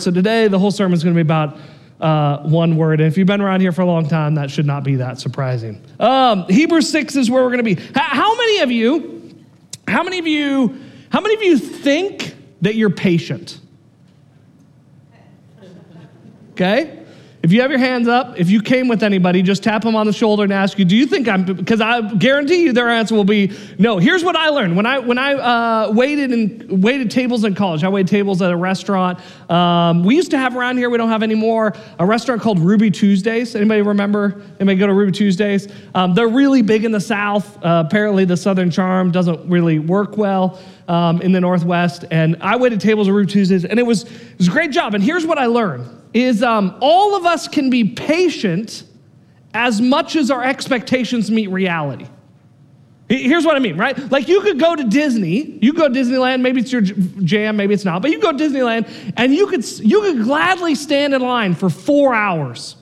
So today, the whole sermon is going to be about uh, one word. And if you've been around here for a long time, that should not be that surprising. Um, Hebrews 6 is where we're going to be. H- how many of you, how many of you, how many of you think that you're patient? Okay? If you have your hands up, if you came with anybody, just tap them on the shoulder and ask you, "Do you think I'm?" Because I guarantee you, their answer will be no. Here's what I learned when I when I uh, waited and waited tables in college. I waited tables at a restaurant. Um, we used to have around here. We don't have anymore. A restaurant called Ruby Tuesdays. Anybody remember? Anybody go to Ruby Tuesdays? Um, they're really big in the South. Uh, apparently, the Southern charm doesn't really work well. Um, in the Northwest, and I waited tables at Ruby Tuesdays, and it was, it was a great job. And here's what I learned is um, all of us can be patient as much as our expectations meet reality. Here's what I mean, right? Like you could go to Disney, you go to Disneyland, maybe it's your jam, maybe it's not, but you go to Disneyland and you could you could gladly stand in line for 4 hours.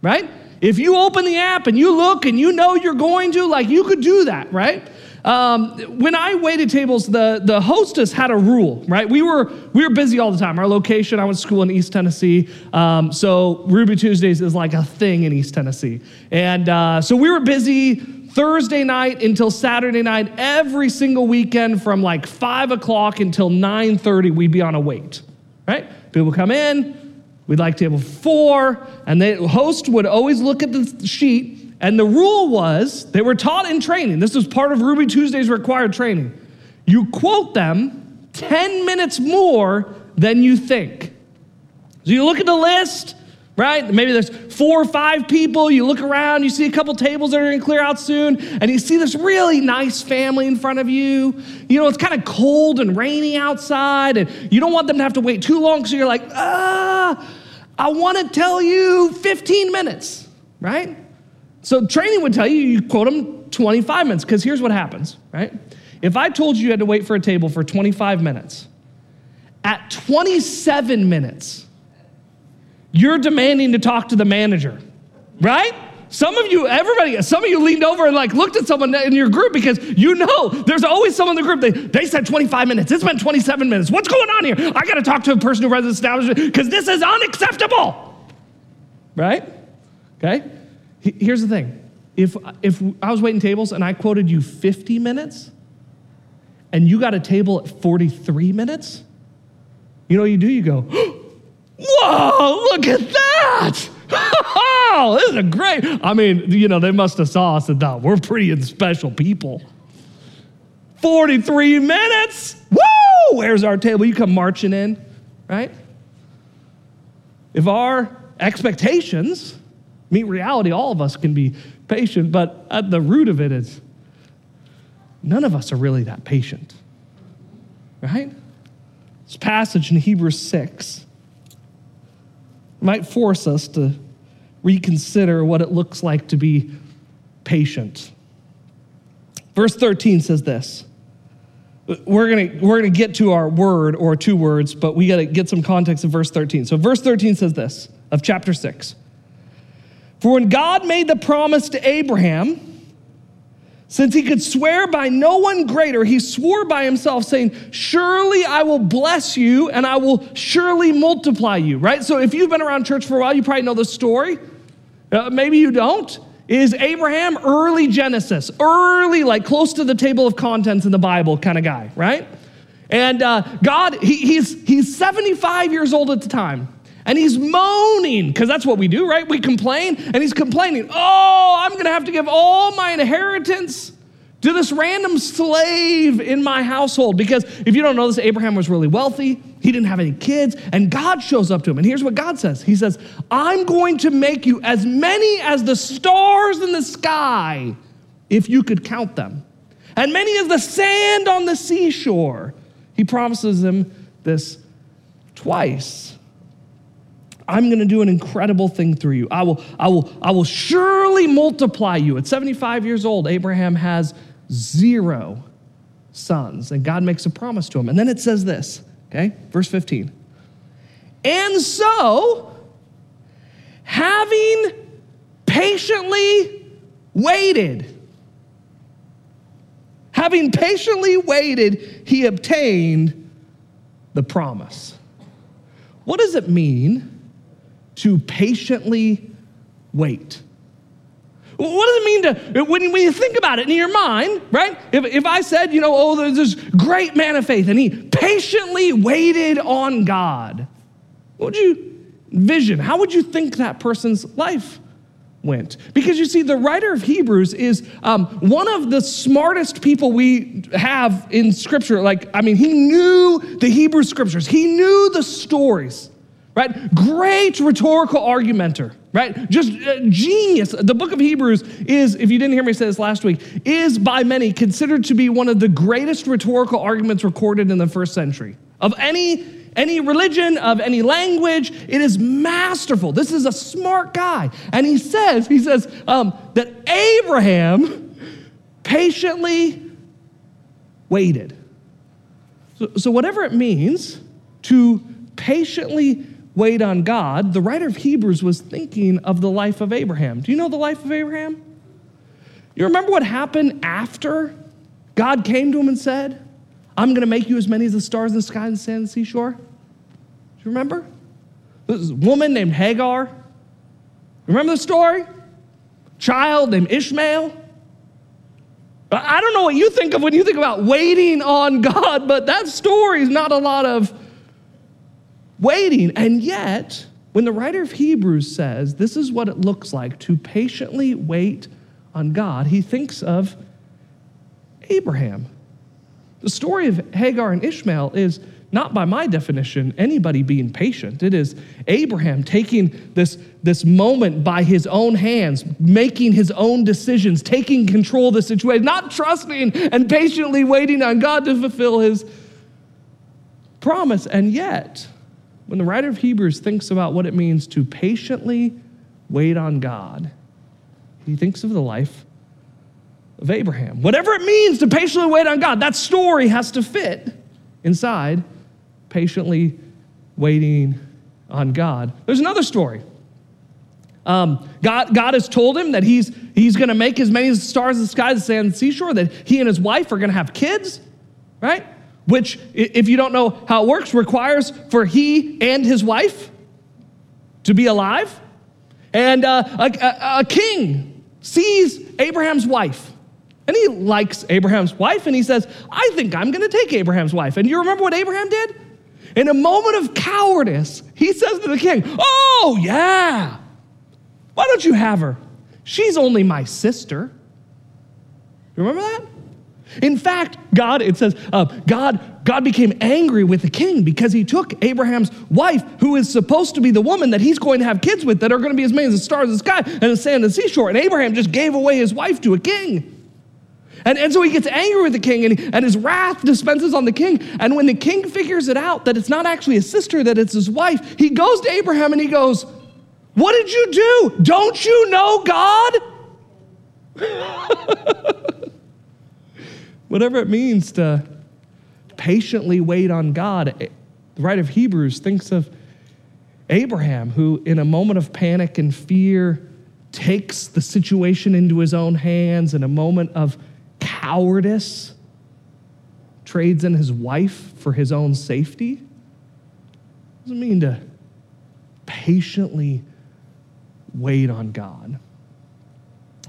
Right? If you open the app and you look and you know you're going to, like you could do that, right? Um, when I waited tables, the, the hostess had a rule, right? We were, we were busy all the time. Our location, I went to school in East Tennessee. Um, so Ruby Tuesdays is like a thing in East Tennessee. And uh, so we were busy Thursday night until Saturday night, every single weekend from like 5 o'clock until 9.30, we'd be on a wait, right? People come in, we'd like table four, and the host would always look at the sheet and the rule was they were taught in training. This was part of Ruby Tuesday's required training. You quote them 10 minutes more than you think. So you look at the list, right? Maybe there's four or five people. You look around, you see a couple tables that are going to clear out soon, and you see this really nice family in front of you. You know, it's kind of cold and rainy outside, and you don't want them to have to wait too long, so you're like, ah, I want to tell you 15 minutes, right? So training would tell you, you quote them 25 minutes, because here's what happens, right? If I told you you had to wait for a table for 25 minutes, at 27 minutes, you're demanding to talk to the manager, right? Some of you, everybody, some of you leaned over and like looked at someone in your group because you know there's always someone in the group. They, they said 25 minutes. It's been 27 minutes. What's going on here? I got to talk to a person who runs the establishment because this is unacceptable. Right? Okay? Here's the thing if, if I was waiting tables and I quoted you 50 minutes and you got a table at 43 minutes, you know what you do? You go, whoa, look at that. Oh, this is a great. I mean, you know, they must have saw us and thought, we're pretty special people. 43 minutes? Woo! Where's our table? You come marching in, right? If our expectations meet reality, all of us can be patient, but at the root of it is none of us are really that patient. Right? This passage in Hebrews 6 might force us to reconsider what it looks like to be patient. Verse 13 says this. We're gonna we're gonna get to our word or two words, but we got to get some context of verse 13. So, verse 13 says this of chapter 6. For when God made the promise to Abraham, since he could swear by no one greater, he swore by himself, saying, Surely I will bless you and I will surely multiply you, right? So if you've been around church for a while, you probably know this story. Uh, maybe you don't. Is Abraham early Genesis, early, like close to the table of contents in the Bible kind of guy, right? And uh, God, he, he's, he's 75 years old at the time. And he's moaning, because that's what we do, right? We complain, and he's complaining, Oh, I'm going to have to give all my inheritance to this random slave in my household. Because if you don't know this, Abraham was really wealthy. He didn't have any kids. And God shows up to him. And here's what God says He says, I'm going to make you as many as the stars in the sky, if you could count them, and many as the sand on the seashore. He promises him this twice. I'm going to do an incredible thing through you. I will, I will, I will surely multiply you. At 75 years old, Abraham has zero sons, and God makes a promise to him. And then it says this, okay, verse 15. And so, having patiently waited, having patiently waited, he obtained the promise. what does it mean to patiently wait? What does it mean to, when, you think about it in your mind, right? If, if I said, you know, oh, there's this great man of faith and he patiently waited on God, what would you envision? How would you think that person's life went? Because you see, the writer of Hebrews is um, one of the smartest people we have in Scripture. Like, I mean, he knew the Hebrew Scriptures, he knew the stories, right? Great rhetorical argumenter right? Just uh, genius. The book of Hebrews is, if you didn't hear me say this last week, is by many considered to be one of the greatest rhetorical arguments recorded in the first century of any any religion of any language it is masterful this is a smart guy and he says he says um, that abraham patiently waited so, so whatever it means to patiently wait on God, the writer of Hebrews was thinking of the life of Abraham. Do you know the life of Abraham? You remember what happened after God came to him and said, I'm going to make you as many as the stars in the sky and the sand and the seashore? Do you remember? This woman named Hagar. Remember the story? Child named Ishmael. I don't know what you think of when you think about waiting on God, but that story is not a lot of waiting. And yet, when the writer of Hebrews says this is what it looks like to patiently wait on God, he thinks of Abraham. The story of Hagar and Ishmael is not by my definition anybody being patient. It is Abraham taking this, this moment by his own hands, making his own decisions, taking control of the situation, not trusting and patiently waiting on God to fulfill his promise. And yet, when the writer of Hebrews thinks about what it means to patiently wait on God, he thinks of the life of Abraham. Whatever it means to patiently wait on God, that story has to fit inside patiently waiting on God. There's another story. Um, God, God has told him that he's, he's going to make as many stars in the sky as the sand and seashore, that he and his wife are going to have kids, right? Which, if you don't know how it works, requires for he and his wife to be alive. And uh, a, a, a king sees Abraham's wife. And he likes Abraham's wife, and he says, I think I'm gonna take Abraham's wife. And you remember what Abraham did? In a moment of cowardice, he says to the king, Oh, yeah, why don't you have her? She's only my sister. You remember that? In fact, God, it says, uh, God, God became angry with the king because he took Abraham's wife, who is supposed to be the woman that he's going to have kids with, that are going to be as many as the stars of the sky and the sand of the seashore. And Abraham just gave away his wife to a king. And, and so he gets angry with the king and, and his wrath dispenses on the king. And when the king figures it out that it's not actually his sister, that it's his wife, he goes to Abraham and he goes, What did you do? Don't you know God? whatever it means to patiently wait on God. Eh, the writer of Hebrews thinks of Abraham, who, in a moment of panic and fear, takes the situation into his own hands in a moment of cowardice, trades in his wife for his own safety. Does it mean to patiently wait on God?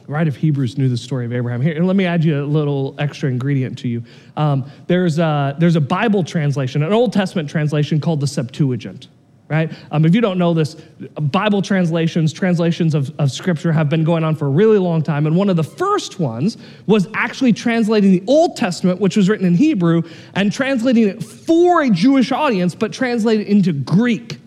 The writer of Hebrews knew the story of Abraham. Here, and let me add you a little extra ingredient to you. Um, there's, a, there's a Bible translation, an Old Testament translation called the Septuagint right? Um, if you don't know this, Bible translations, translations of, of scripture have been going on for a really long time. And one of the first ones was actually translating the Old Testament, which was written in Hebrew, and translating it for a Jewish audience, but translated into Greek.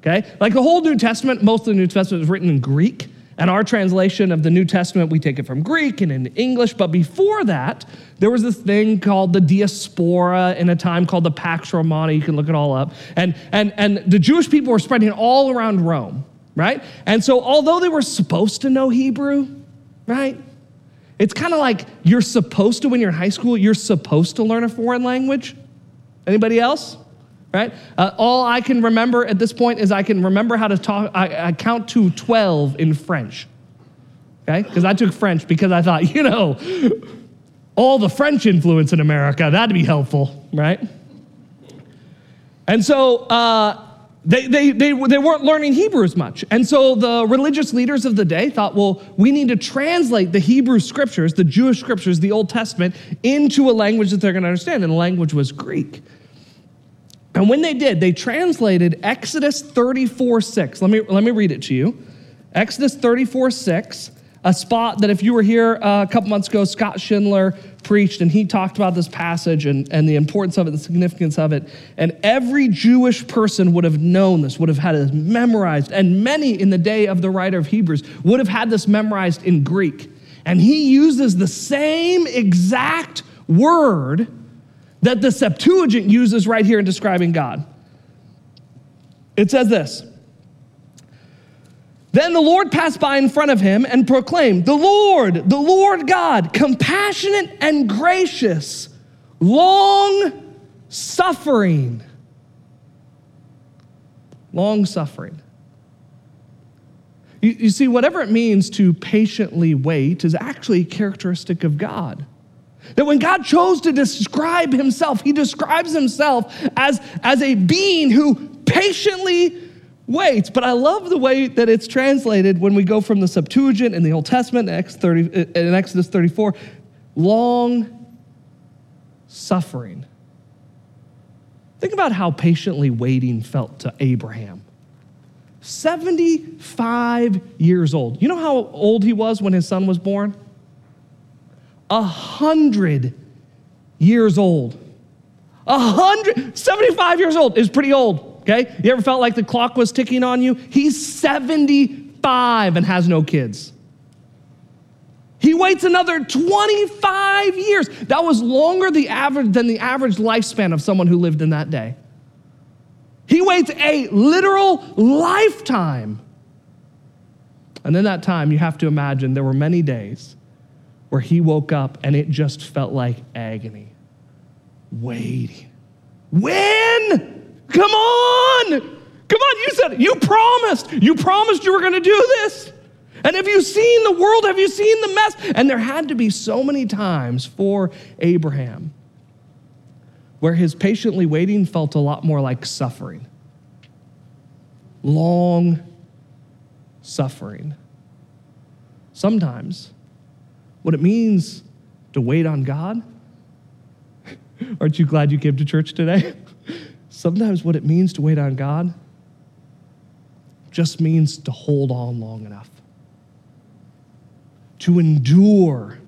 Okay? Like the whole New Testament, most of the New Testament is written in Greek. And our translation of the New Testament, we take it from Greek and in English. But before that, there was this thing called the diaspora in a time called the Pax Romana. You can look it all up. And, and, and the Jewish people were spreading all around Rome, right? And so, although they were supposed to know Hebrew, right? It's kind of like you're supposed to, when you're in high school, you're supposed to learn a foreign language. Anybody else? Right? Uh, all I can remember at this point is I can remember how to talk, I, I count to 12 in French, okay? Because I took French because I thought, you know, all the French influence in America, that'd be helpful, right? And so, uh, they, they, they, they weren't learning Hebrew as much. And so the religious leaders of the day thought, well, we need to translate the Hebrew scriptures, the Jewish scriptures, the Old Testament, into a language that they're going to understand. And the language was Greek. And when they did, they translated Exodus 34 6. Let me, let me read it to you. Exodus 34 6 a spot that if you were here uh, a couple months ago, Scott Schindler preached and he talked about this passage and, and the importance of it, the significance of it. And every Jewish person would have known this, would have had it memorized. And many in the day of the writer of Hebrews would have had this memorized in Greek. And he uses the same exact word that the Septuagint uses right here in describing God. It says this then the Lord passed by in front of him and proclaimed, The Lord, the Lord God, compassionate and gracious, long suffering. Long suffering. You, you, see, whatever it means to patiently wait is actually characteristic of God. That when God chose to describe himself, he describes himself as, as a being who patiently waits. But I love the way that it's translated when we go from the Septuagint in the Old Testament in Exodus 34 long suffering. Think about how patiently waiting felt to Abraham. 75 years old. You know how old he was when his son was born? A hundred years old. A hundred, 75 years old is pretty old. Okay? You ever felt like the clock was ticking on you? He's 75 and has no kids. He waits another 25 years. That was longer the average, than the average lifespan of someone who lived in that day. He waits a literal lifetime. And in that time, you have to imagine there were many days where he woke up and it just felt like agony. Waiting. When? Come on. Come on. You said, you promised. You promised you were going to do this. And have you seen the world? Have you seen the mess? And there had to be so many times for Abraham where his patiently waiting felt a lot more like suffering. Long suffering. Sometimes what it means to wait on God. Aren't you glad you came to church today? Sometimes what it means to wait on God just means to hold on long enough, to endure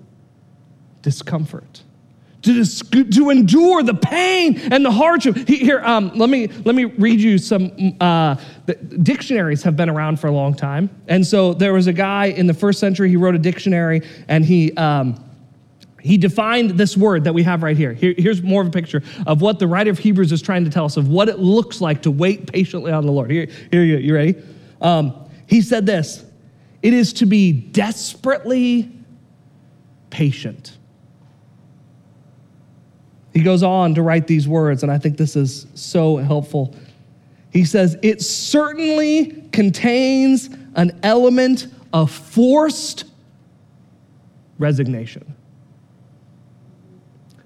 discomfort. To, to endure the pain and the hardship. Here, um, let me let me read you some. Uh, dictionaries have been around for a long time, and so there was a guy in the first century. He wrote a dictionary, and he um, he defined this word that we have right here. here. Here's more of a picture of what the writer of Hebrews is trying to tell us of what it looks like to wait patiently on the Lord. Here, here you, you ready? Um, he said this it is to be desperately patient. He goes on to write these words, and I think this is so helpful. He says, It certainly contains an element of forced resignation.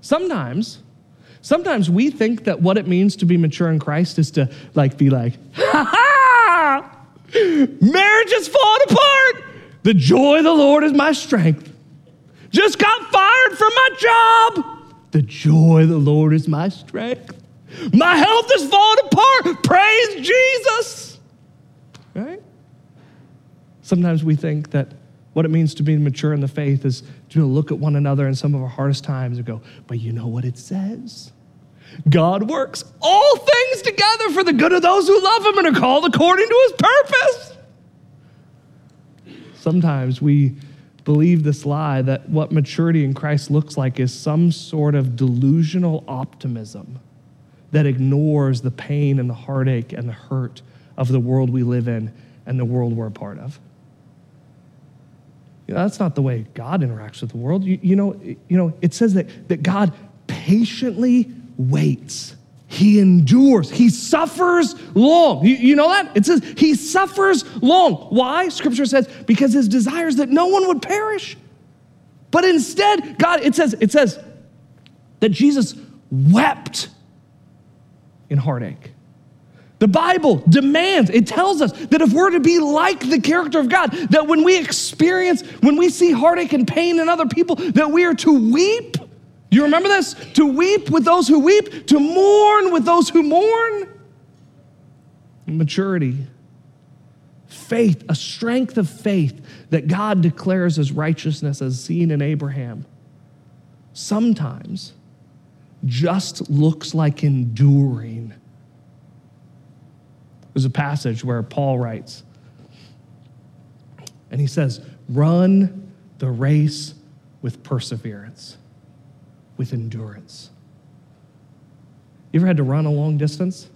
Sometimes, sometimes we think that what it means to be mature in Christ is to like be like, ha ha! Marriage is falling apart. The joy of the Lord is my strength. Just got fired from my job. The joy of the Lord is my strength. My health is falling apart. Praise Jesus. Right? Sometimes we think that what it means to be mature in the faith is to look at one another in some of our hardest times and go, but you know what it says? God works all things together for the good of those who love Him and are called according to His purpose. Sometimes we believe this lie that what maturity in Christ looks like is some sort of delusional optimism that ignores the pain and the heartache and the hurt of the world we live in and the world we're a part of. You know, that's not the way God interacts with the world. You, you, know, you know, it says that, that God patiently waits. He endures. He suffers long. You, you know that? It says he suffers long. Why? Scripture says, because his desire is that no one would perish. But instead, God, it says, it says that Jesus wept in heartache. The Bible demands, it tells us that if we're to be like the character of God, that when we experience, when we see heartache and pain in other people, that we are to weep. You remember this? To weep with those who weep, to mourn with those who mourn. Maturity, faith, a strength of faith that God declares as righteousness as seen in Abraham, sometimes just looks like enduring there's a passage where Paul writes, and he says, Run the race with perseverance, with endurance. You ever had to run a long distance?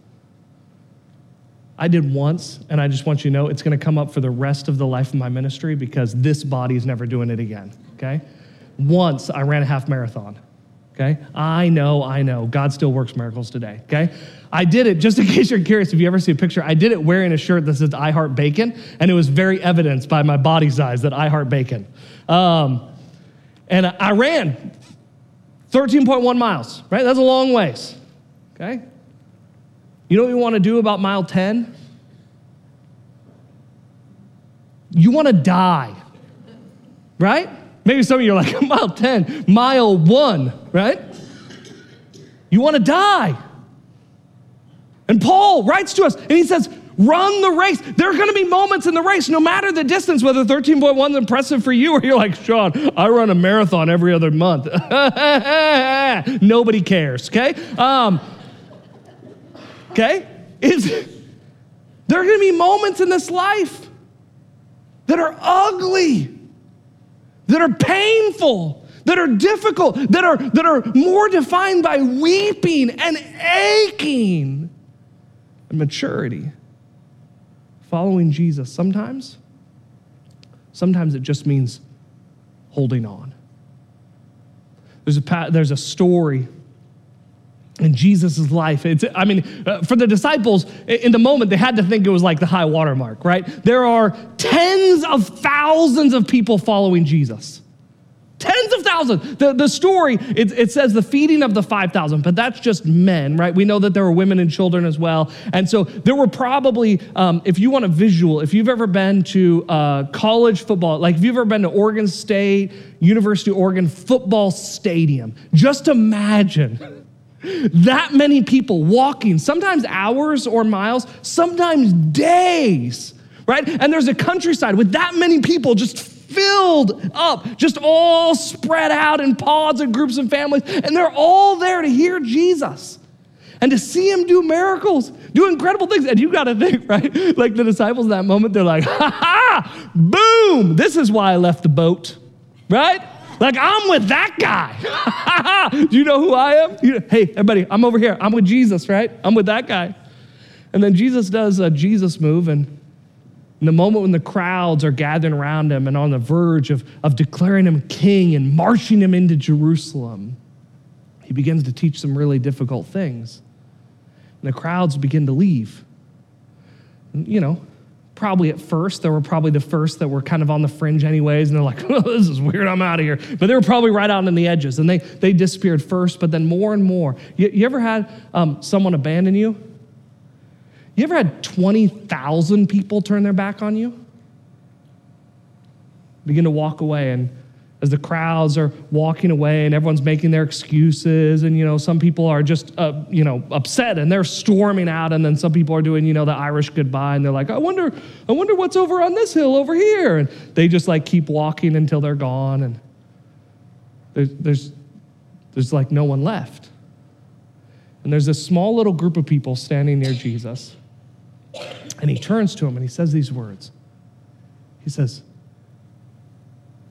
I did once, and I just want you to know it's going to come up for the rest of the life of my ministry because this body is never doing it again, okay? Once I ran a half marathon, okay? I know, I know. God still works miracles today, okay? I did it, just in case you're curious, if you ever see a picture, I did it wearing a shirt that says I heart bacon, and it was very evidenced by my body size that I heart bacon. Um, and I ran 13.1 miles, right? That's a long ways, okay? You know what you want to do about mile 10? You want to die, right? Maybe some of you are like, mile 10, mile one, right? You want to die. And Paul writes to us and he says, Run the race. There are going to be moments in the race, no matter the distance, whether 13.1 is impressive for you or you're like, Sean, I run a marathon every other month. Nobody cares, okay? Um, okay? Is, there are going to be moments in this life that are ugly, that are painful, that are difficult, that are, that are more defined by weeping and aching and maturity. Following Jesus, sometimes, sometimes it just means holding on. There's a, there's a story in Jesus' life. It's, I mean, uh, for the disciples, in the moment, they had to think it was like the high water mark, right? There are tens of thousands of people following Jesus. Tens of thousands. The, the story, it, it says the feeding of the 5,000, but that's just men, right? We know that there were women and children as well. And so there were probably, um, if you want a visual, if you've ever been to uh, college football, like if you've ever been to Oregon State, University of Oregon football stadium, just imagine that many people walking, sometimes hours or miles, sometimes days, right? And there's a countryside with that many people just filled up, just all spread out in pods and groups and families, and they're all there to hear Jesus and to see him do miracles, do incredible things. And you got to think, right? Like the disciples in that moment, they're like, ha ha, boom, this is why I left the boat, right? Like, I'm with that guy. do you know who I am? You, hey, everybody, I'm over here. I'm with Jesus, right? I'm with that guy. And then Jesus does a Jesus move and in the moment when the crowds are gathering around him and on the verge of, of declaring him king and marching him into Jerusalem, he begins to teach some really difficult things. And the crowds begin to leave. You know, probably at first, there were probably the first that were kind of on the fringe, anyways, and they're like, oh, this is weird, I'm out of here. But they were probably right out on the edges, and they, they disappeared first, but then more and more. You, you ever had um, someone abandon you? You ever had 20,000 people turn their back on you? Begin to walk away and as the crowds are walking away and everyone's making their excuses and you know some people are just uh, you know upset and they're storming out and then some people are doing you know the irish goodbye and they're like i wonder i wonder what's over on this hill over here and they just like keep walking until they're gone and there's there's there's like no one left and there's this small little group of people standing near jesus and he turns to him and he says these words. He says,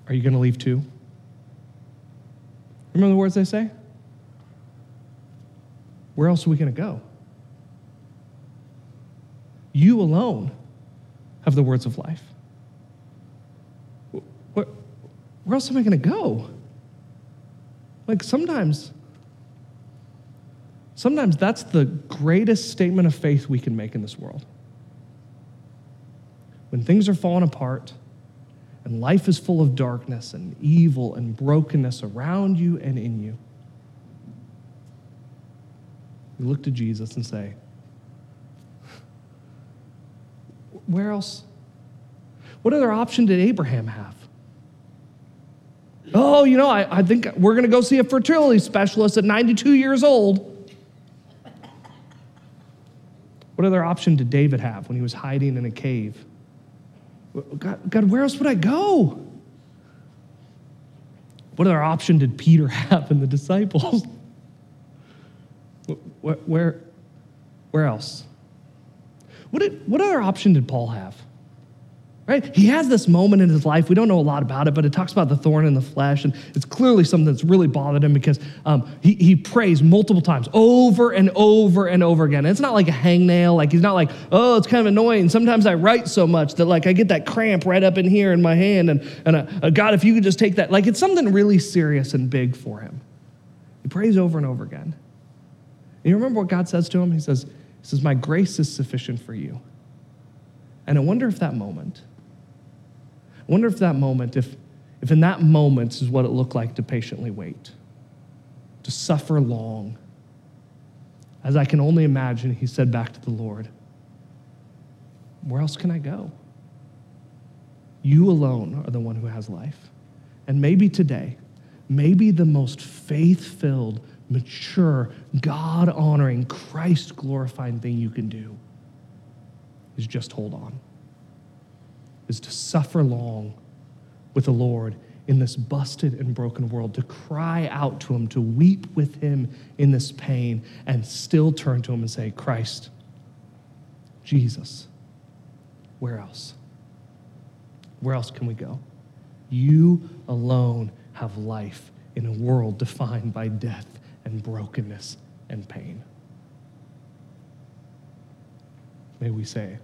Are you going to leave too? Remember the words they say? Where else are we going to go? You alone have the words of life. Where, where else am I going to go? Like sometimes, sometimes that's the greatest statement of faith we can make in this world when things are falling apart and life is full of darkness and evil and brokenness around you and in you, you look to Jesus and say, where else? What other option did Abraham have? Oh, you know, I, I think we're going to go see a fertility specialist at 92 years old. What other option did David have when he was hiding in a cave? God, God where else would I go? What other option did Peter have and the disciples? Where, where, where else? What, did, what other option did Paul have? Right? He has this moment in his life. We don't know a lot about it, but it talks about the thorn in the flesh, and it's clearly something that's really bothered him because um, he, he prays multiple times, over and over and over again. And it's not like a hangnail. Like he's not like, oh, it's kind of annoying. Sometimes I write so much that like I get that cramp right up in here in my hand, and and uh, God, if you could just take that, like it's something really serious and big for him. He prays over and over again. And you remember what God says to him? He says, He says, My grace is sufficient for you. And I wonder if that moment I wonder if that moment, if, if in that moment is what it looked like to patiently wait, to suffer long. As I can only imagine, he said back to the Lord, Where else can I go? You alone are the one who has life. And maybe today, maybe the most faith filled, mature, God honoring, Christ glorifying thing you can do is just hold on is to suffer long with the Lord in this busted and broken world, to cry out to Him, to weep with Him in this pain, and still turn to Him and say, Christ, Jesus, where else? Where else can we go? You alone have life in a world defined by death and brokenness and pain. May we say,